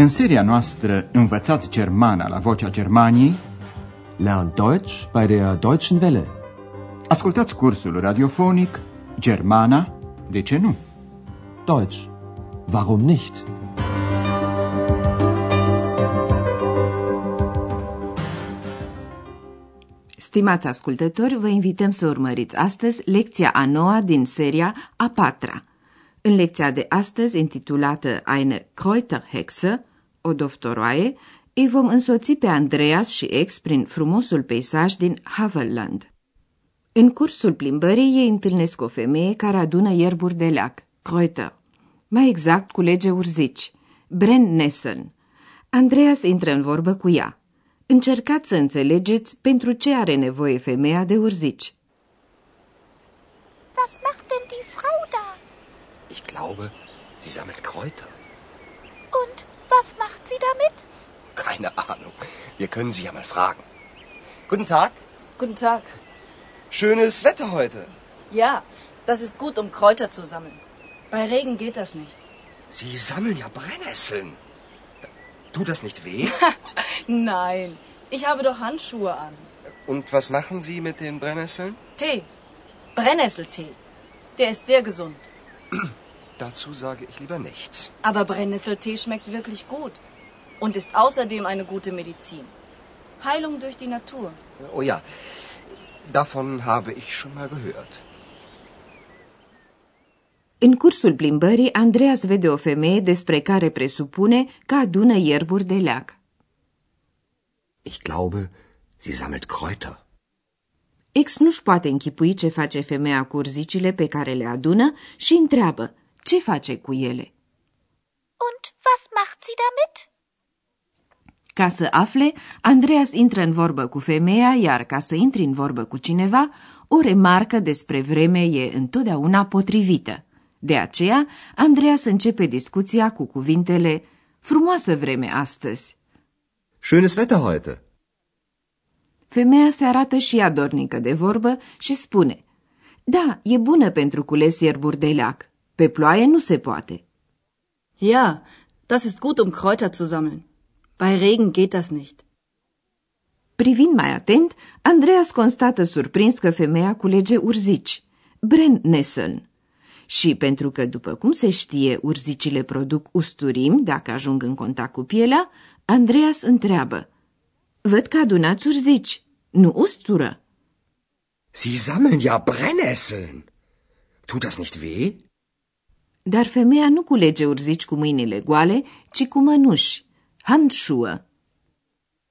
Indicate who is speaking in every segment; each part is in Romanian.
Speaker 1: În seria noastră Învățați Germana la Vocea Germaniei
Speaker 2: Lern Deutsch bei der Deutschen Welle.
Speaker 1: Ascultați cursul radiofonic Germana, de ce nu?
Speaker 2: Deutsch. Warum nicht?
Speaker 3: Stimați ascultători, vă invităm să urmăriți astăzi lecția a noua din seria a patra. În lecția de astăzi, intitulată Eine Kräuterhexe, o doftoroaie, îi vom însoți pe Andreas și ex prin frumosul peisaj din Havelland. În cursul plimbării ei întâlnesc o femeie care adună ierburi de leac, Kräuter, mai exact culege urzici, Brennnessel. Andreas intră în vorbă cu ea. Încercați să înțelegeți pentru ce are nevoie femeia de urzici.
Speaker 4: Was macht denn die Frau da?
Speaker 5: Ich glaube, sie sammelt Kräuter.
Speaker 4: Und was macht sie damit?
Speaker 5: Keine Ahnung. Wir können sie ja mal fragen. Guten Tag.
Speaker 6: Guten Tag.
Speaker 5: Schönes Wetter heute.
Speaker 6: Ja, das ist gut, um Kräuter zu sammeln. Bei Regen geht das nicht.
Speaker 5: Sie sammeln ja Brennnesseln. Tut das nicht weh?
Speaker 6: Nein, ich habe doch Handschuhe an.
Speaker 5: Und was machen Sie mit den Brennnesseln?
Speaker 6: Tee. Brennnesseltee. Der ist sehr gesund.
Speaker 5: Dazu sage ich lieber nichts.
Speaker 6: Aber Brennnesseltee schmeckt wirklich gut und ist außerdem eine gute Medizin. Heilung durch die Natur.
Speaker 5: Oh ja, davon habe ich schon mal gehört.
Speaker 3: În cursul plimbării, Andreas vede o femeie despre care presupune că adună ierburi de leac.
Speaker 5: Ich glaube, sie sammelt Kräuter.
Speaker 3: Ex nu-și poate închipui ce face femeia cu urzicile pe care le adună și întreabă ce face cu ele.
Speaker 4: Und was macht sie damit?
Speaker 3: Ca să afle, Andreas intră în vorbă cu femeia, iar ca să intri în vorbă cu cineva, o remarcă despre vreme e întotdeauna potrivită. De aceea, Andreas începe discuția cu cuvintele Frumoasă vreme astăzi.
Speaker 2: Schönes Wetter heute.
Speaker 3: Femeia se arată și ea dornică de vorbă și spune Da, e bună pentru cules ierburi de leac. Pe ploaie nu se poate.
Speaker 6: Ja, das ist gut, um Kräuter zu sammeln. Bei Regen geht das nicht.
Speaker 3: Privind mai atent, Andreas constată surprins că femeia culege urzici, Brennnessel. Și pentru că, după cum se știe, urzicile produc usturimi dacă ajung în contact cu pielea, Andreas întreabă. Văd că adunați urzici, nu ustură.
Speaker 5: Sie sammeln ja Brennnesseln. Tut das nicht weh?
Speaker 3: Dar femeia nu culege urzici cu mâinile goale, ci cu mănuși, handschuhe.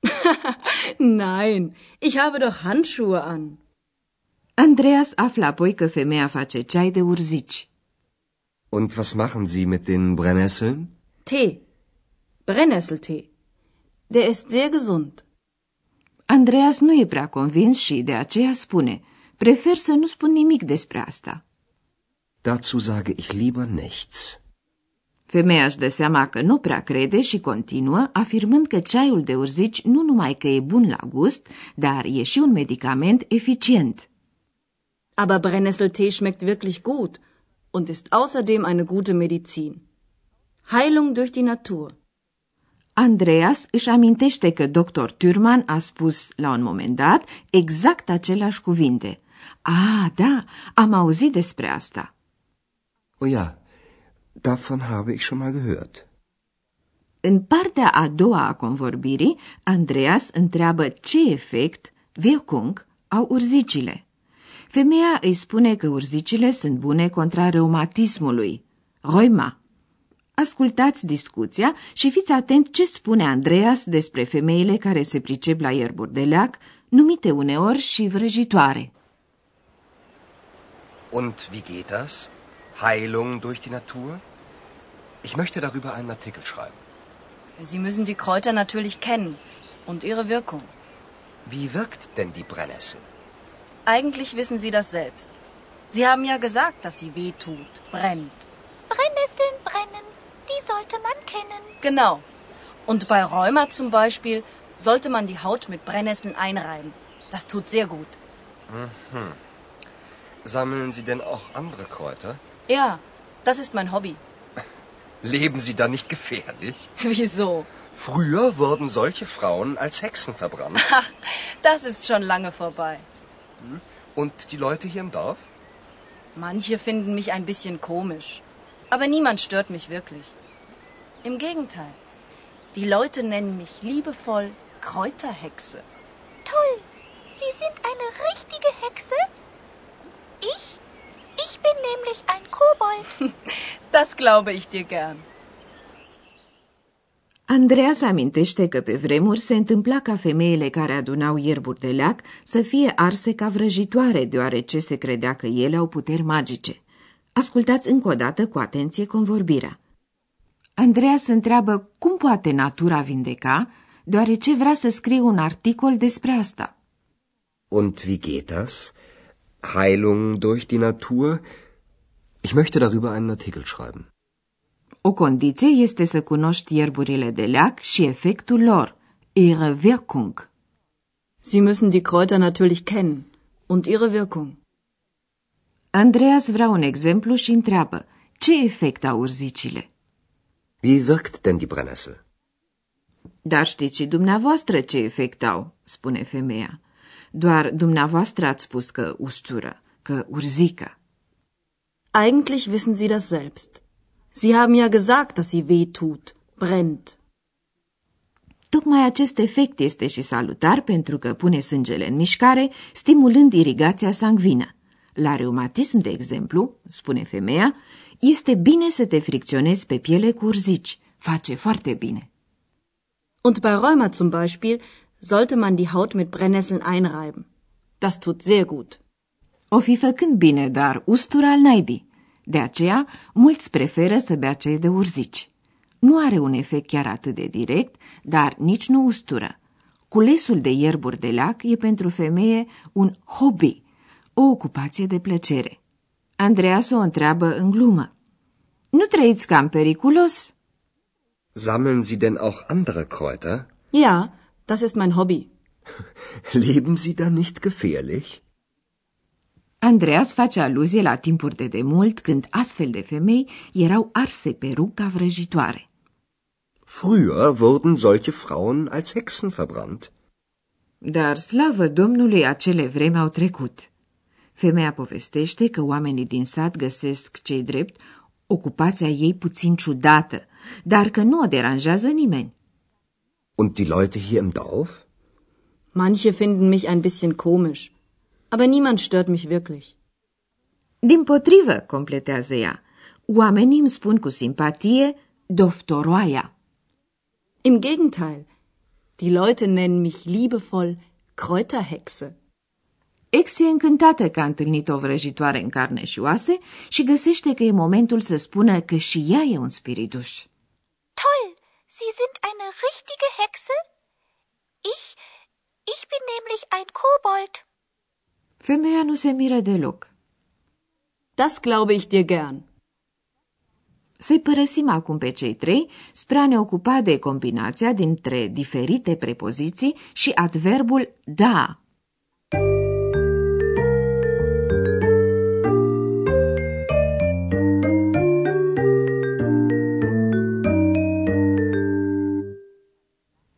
Speaker 6: Nein, ich habe doch Handschuhe an.
Speaker 3: Andreas află apoi că femeia face ceai de urzici.
Speaker 5: Und was machen Sie mit den Brennnesseln?
Speaker 6: Tee. Brennnesseltee. Der ist sehr gesund.
Speaker 3: Andreas nu e prea convins și de aceea spune, prefer să nu spun nimic despre asta.
Speaker 5: Dazu sage ich lieber nichts.
Speaker 3: Femeia își dă seama că nu prea crede și continuă, afirmând că ceaiul de urzici nu numai că e bun la gust, dar e și un medicament eficient.
Speaker 6: Aber Brennnesseltee schmeckt wirklich gut und ist außerdem eine gute Medizin. Heilung durch die Natur.
Speaker 3: Andreas își amintește că dr. Thürmann a spus la un moment dat exact aceleași cuvinte. Ah, da, am auzit despre asta.
Speaker 5: Oh ja, davon habe ich schon mal gehört.
Speaker 3: În partea a doua a convorbirii, Andreas întreabă ce efect, Wirkung, au urzicile. Femeia îi spune că urzicile sunt bune contra reumatismului, Rheuma. Ascultați discuția și fiți atent ce spune Andreas despre femeile care se pricep la ierburi de leac, numite uneori și vrăjitoare.
Speaker 5: Und wie geht das? Heilung durch die Natur? Ich möchte darüber einen Artikel schreiben.
Speaker 6: Sie müssen die Kräuter natürlich kennen und ihre Wirkung.
Speaker 5: Wie wirkt denn die Brennnessel?
Speaker 6: Eigentlich wissen Sie das selbst. Sie haben ja gesagt, dass sie weh tut, brennt.
Speaker 4: Brennnesseln brennen, die sollte man kennen.
Speaker 6: Genau. Und bei Rheuma zum Beispiel sollte man die Haut mit Brennnesseln einreiben. Das tut sehr gut.
Speaker 5: Sammeln Sie denn auch andere Kräuter?
Speaker 6: Ja, das ist mein Hobby.
Speaker 5: Leben Sie da nicht gefährlich?
Speaker 6: Wieso?
Speaker 5: Früher wurden solche Frauen als Hexen verbrannt.
Speaker 6: Ach, das ist schon lange vorbei.
Speaker 5: Und die Leute hier im Dorf?
Speaker 6: Manche finden mich ein bisschen komisch. Aber niemand stört mich wirklich. Im Gegenteil. Die Leute nennen mich liebevoll Kräuterhexe.
Speaker 4: Toll. Sie sind eine richtige Hexe? Ich? Ich bin nämlich ein Kobold.
Speaker 6: Das glaube ich dir gern.
Speaker 3: Andreas amintește că pe vremuri se întâmpla ca femeile care adunau ierburi de leac să fie arse ca vrăjitoare, deoarece se credea că ele au puteri magice. Ascultați încă o dată cu atenție convorbirea. Andreas întreabă cum poate natura vindeca, deoarece vrea să scrie un articol despre asta.
Speaker 5: Und wie geht das? Heilung durch die Natur? Ich möchte darüber einen Artikel schreiben.
Speaker 3: O condiție este să cunoști ierburile de leac și efectul lor, ihre Wirkung.
Speaker 6: Sie müssen die Kräuter natürlich kennen und ihre Wirkung.
Speaker 3: Andreas vrea un exemplu și întreabă, ce efect au urzicile?
Speaker 5: Wie wirkt denn die Brennnessel?
Speaker 3: Dar știți și dumneavoastră ce efect au, spune femeia. Doar dumneavoastră ați spus că ustură, că urzică.
Speaker 6: Eigentlich wissen Sie das selbst. Sie haben ja gesagt, dass sie weh tut, brennt.
Speaker 3: Tocmai acest efect este și salutar pentru că pune sângele în mișcare, stimulând irigația sanguină. La reumatism, de exemplu, spune femeia, este bine să te fricționezi pe piele cu urzici. Face foarte bine.
Speaker 6: Und bei Rheuma zum Beispiel sollte man die Haut mit Brennnesseln einreiben. Das tut sehr gut.
Speaker 3: O fi făcând bine, dar ustura al naibii. De aceea, mulți preferă să bea cei de urzici. Nu are un efect chiar atât de direct, dar nici nu ustură. Culesul de ierburi de leac e pentru femeie un hobby, o ocupație de plăcere. Andreas o întreabă în glumă. Nu trăiți cam periculos?
Speaker 5: Sammeln Sie denn auch andere Kräuter?
Speaker 6: Ja, das ist mein Hobby.
Speaker 5: Leben Sie da nicht gefährlich?
Speaker 3: Andreas face aluzie la timpuri de demult când astfel de femei erau arse pe rug ca vrăjitoare.
Speaker 5: Früher wurden solche Frauen als Hexen verbrannt.
Speaker 3: Dar slavă Domnului, acele vreme au trecut. Femeia povestește că oamenii din sat găsesc cei drept ocupația ei puțin ciudată, dar că nu o deranjează nimeni.
Speaker 5: Und die Leute hier im Dorf?
Speaker 6: Manche finden mich ein bisschen komisch, aber niemand stört mich wirklich.
Speaker 3: Din potrivă, completează ea, oamenii îmi spun cu simpatie doftoroaia.
Speaker 6: Im Gegenteil, die Leute nennen mich liebevoll Kräuterhexe.
Speaker 3: Ex e încântată că a întâlnit o vrăjitoare în carne și oase și găsește că e momentul să spună că și ea e un spirituș.
Speaker 4: Toll. Sie sind eine richtige Hexe? Ich, ich bin nämlich ein Kobold.
Speaker 3: Femeia nu se miră deloc.
Speaker 6: Das glaube ich dir gern.
Speaker 3: Să-i părăsim acum pe cei trei spre a ne ocupa de combinația dintre diferite prepoziții și adverbul da.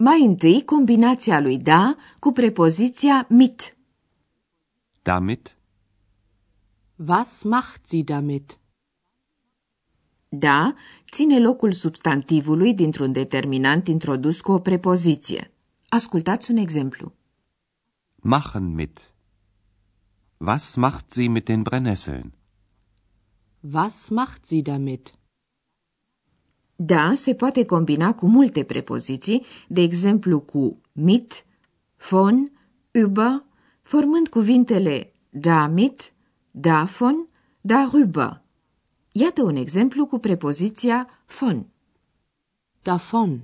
Speaker 3: Mai întâi, combinația lui da cu prepoziția mit.
Speaker 2: Damit?
Speaker 7: Was macht sie damit?
Speaker 3: Da ține locul substantivului dintr-un determinant introdus cu o prepoziție. Ascultați un exemplu.
Speaker 2: Machen mit. Was macht sie mit den Brennnesseln?
Speaker 7: Was macht sie damit?
Speaker 3: Da se poate combina cu multe prepoziții, de exemplu cu mit, von, über, formând cuvintele damit, davon, darüber. Iată un exemplu cu prepoziția von.
Speaker 7: Davon.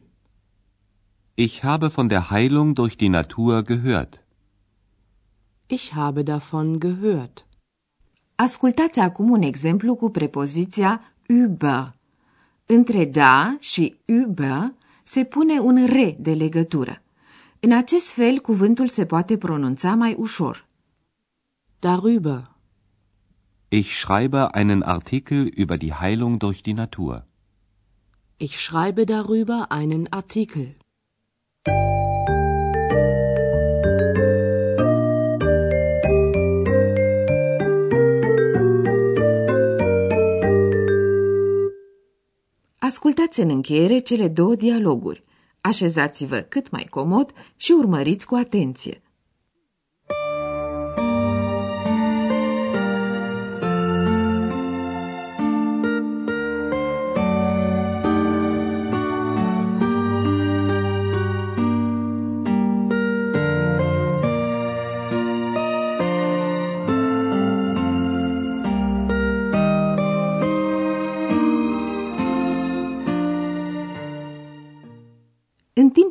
Speaker 2: Ich habe von der Heilung durch die Natur gehört.
Speaker 7: Ich habe davon gehört.
Speaker 3: Ascultați acum un exemplu cu prepoziția über. Între da și über se pune un re de legătură. În acest fel, cuvântul se poate pronunța mai ușor.
Speaker 7: Darüber.
Speaker 2: Ich schreibe einen Artikel über die Heilung durch die Natur.
Speaker 7: Ich schreibe darüber einen Artikel.
Speaker 3: Ascultați în încheiere cele două dialoguri. Așezați-vă cât mai comod și urmăriți cu atenție.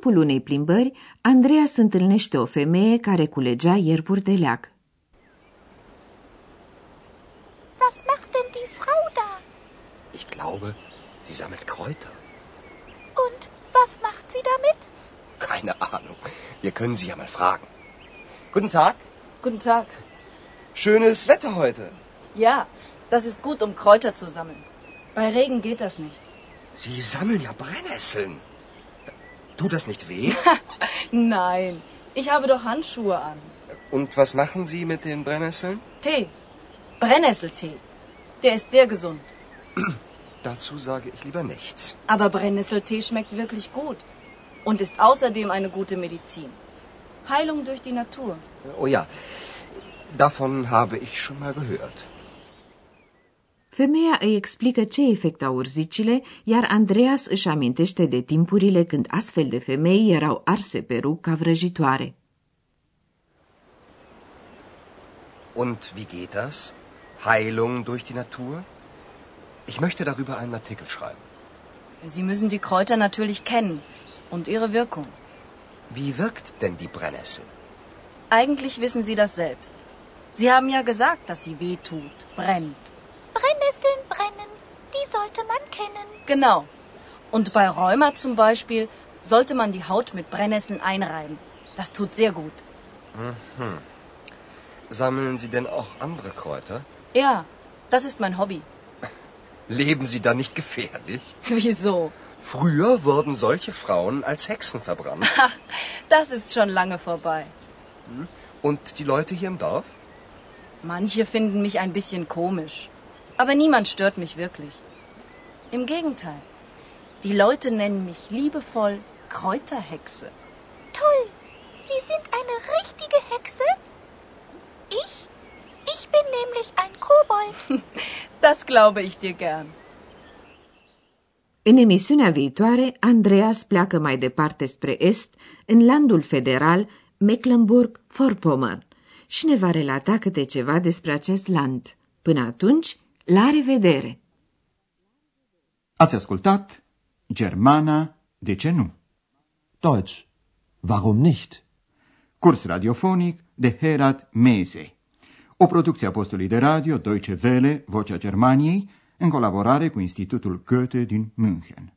Speaker 3: Timpul unei plimbări, Andreea se întâlnește o femeie care culegea ierburi de leag.
Speaker 4: Was macht denn die Frau da?
Speaker 5: Ich glaube, sie sammelt Kräuter.
Speaker 4: Und was macht sie damit?
Speaker 5: Keine Ahnung. Wir können sie ja mal fragen. Guten Tag.
Speaker 6: Guten Tag.
Speaker 5: Schönes Wetter heute.
Speaker 6: Ja, das ist gut, um Kräuter zu sammeln. Bei Regen geht das nicht.
Speaker 5: Sie sammeln ja Brennnesseln. Tut das nicht weh?
Speaker 6: Nein, ich habe doch Handschuhe an.
Speaker 5: Und was machen Sie mit den Brennnesseln?
Speaker 6: Tee. Brennnesseltee. Der ist sehr gesund.
Speaker 5: Dazu sage ich lieber nichts.
Speaker 6: Aber Brennnesseltee schmeckt wirklich gut und ist außerdem eine gute Medizin. Heilung durch die Natur.
Speaker 5: Oh ja, davon habe ich schon mal gehört.
Speaker 3: Femeia îi explică ce efect au urzicile, iar Andreas își amintește de timpurile când astfel de femei erau arse pe rug ca vrăjitoare.
Speaker 5: Und wie geht das? Heilung durch die Natur? Ich möchte darüber einen Artikel schreiben.
Speaker 6: Sie müssen die Kräuter natürlich kennen und ihre Wirkung.
Speaker 5: Wie wirkt denn die Brennnessel?
Speaker 6: Eigentlich wissen Sie das selbst. Sie haben ja gesagt, dass sie weh tut, brennt.
Speaker 4: Brennnesseln brennen, die sollte man kennen.
Speaker 6: Genau. Und bei Rheuma zum Beispiel sollte man die Haut mit Brennnesseln einreiben. Das tut sehr gut.
Speaker 5: Sammeln Sie denn auch andere Kräuter?
Speaker 6: Ja, das ist mein Hobby.
Speaker 5: Leben Sie da nicht gefährlich?
Speaker 6: Wieso?
Speaker 5: Früher wurden solche Frauen als Hexen verbrannt.
Speaker 6: Das ist schon lange vorbei.
Speaker 5: Und die Leute hier im Dorf?
Speaker 6: Manche finden mich ein bisschen komisch. Aber niemand stört mich wirklich. Im Gegenteil. Die Leute nennen mich liebevoll Kräuterhexe.
Speaker 4: Toll, Sie sind eine richtige Hexe? Ich? Ich bin nämlich ein Kobold.
Speaker 6: Das glaube ich dir gern.
Speaker 3: În emisiunea viitoare, Andreas pleacă mai departe spre est, în landul federal Mecklenburg-Vorpommern și ne va relata câte ceva despre acest land. Până atunci, la revedere!
Speaker 1: Ați ascultat Germana, de ce nu?
Speaker 2: Deutsch. Warum nicht?
Speaker 1: Curs radiofonic de Herat Mese. O producție a postului de radio Deutsche Welle, Vocea Germaniei, în colaborare cu Institutul Goethe din München.